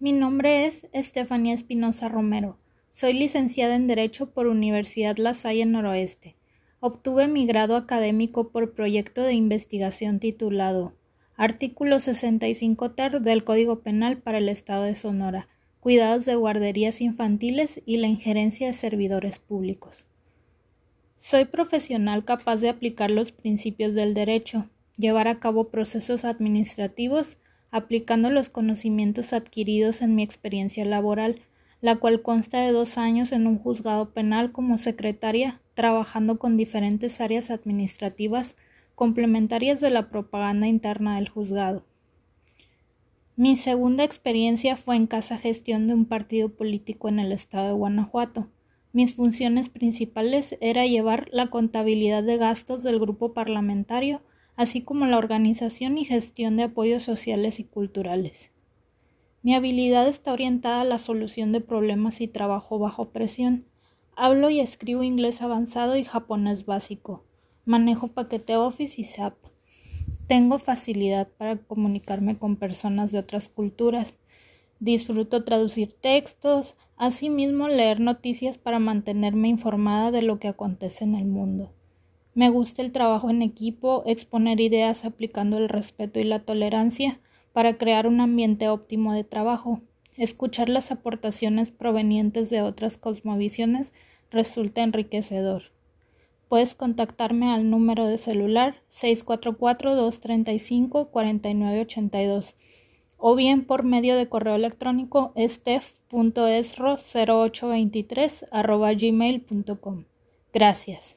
Mi nombre es Estefanía Espinosa Romero. Soy licenciada en Derecho por Universidad La Salle Noroeste. Obtuve mi grado académico por proyecto de investigación titulado Artículo 65 ter del Código Penal para el Estado de Sonora, cuidados de guarderías infantiles y la injerencia de servidores públicos. Soy profesional capaz de aplicar los principios del derecho, llevar a cabo procesos administrativos, aplicando los conocimientos adquiridos en mi experiencia laboral, la cual consta de dos años en un juzgado penal como secretaria, trabajando con diferentes áreas administrativas complementarias de la propaganda interna del juzgado. Mi segunda experiencia fue en casa gestión de un partido político en el estado de Guanajuato. Mis funciones principales era llevar la contabilidad de gastos del grupo parlamentario, así como la organización y gestión de apoyos sociales y culturales. Mi habilidad está orientada a la solución de problemas y trabajo bajo presión. Hablo y escribo inglés avanzado y japonés básico. Manejo paquete Office y SAP. Tengo facilidad para comunicarme con personas de otras culturas. Disfruto traducir textos, asimismo leer noticias para mantenerme informada de lo que acontece en el mundo. Me gusta el trabajo en equipo, exponer ideas aplicando el respeto y la tolerancia para crear un ambiente óptimo de trabajo. Escuchar las aportaciones provenientes de otras cosmovisiones resulta enriquecedor. Puedes contactarme al número de celular 644-235-4982 o bien por medio de correo electrónico stef.esro0823 gmail.com. Gracias.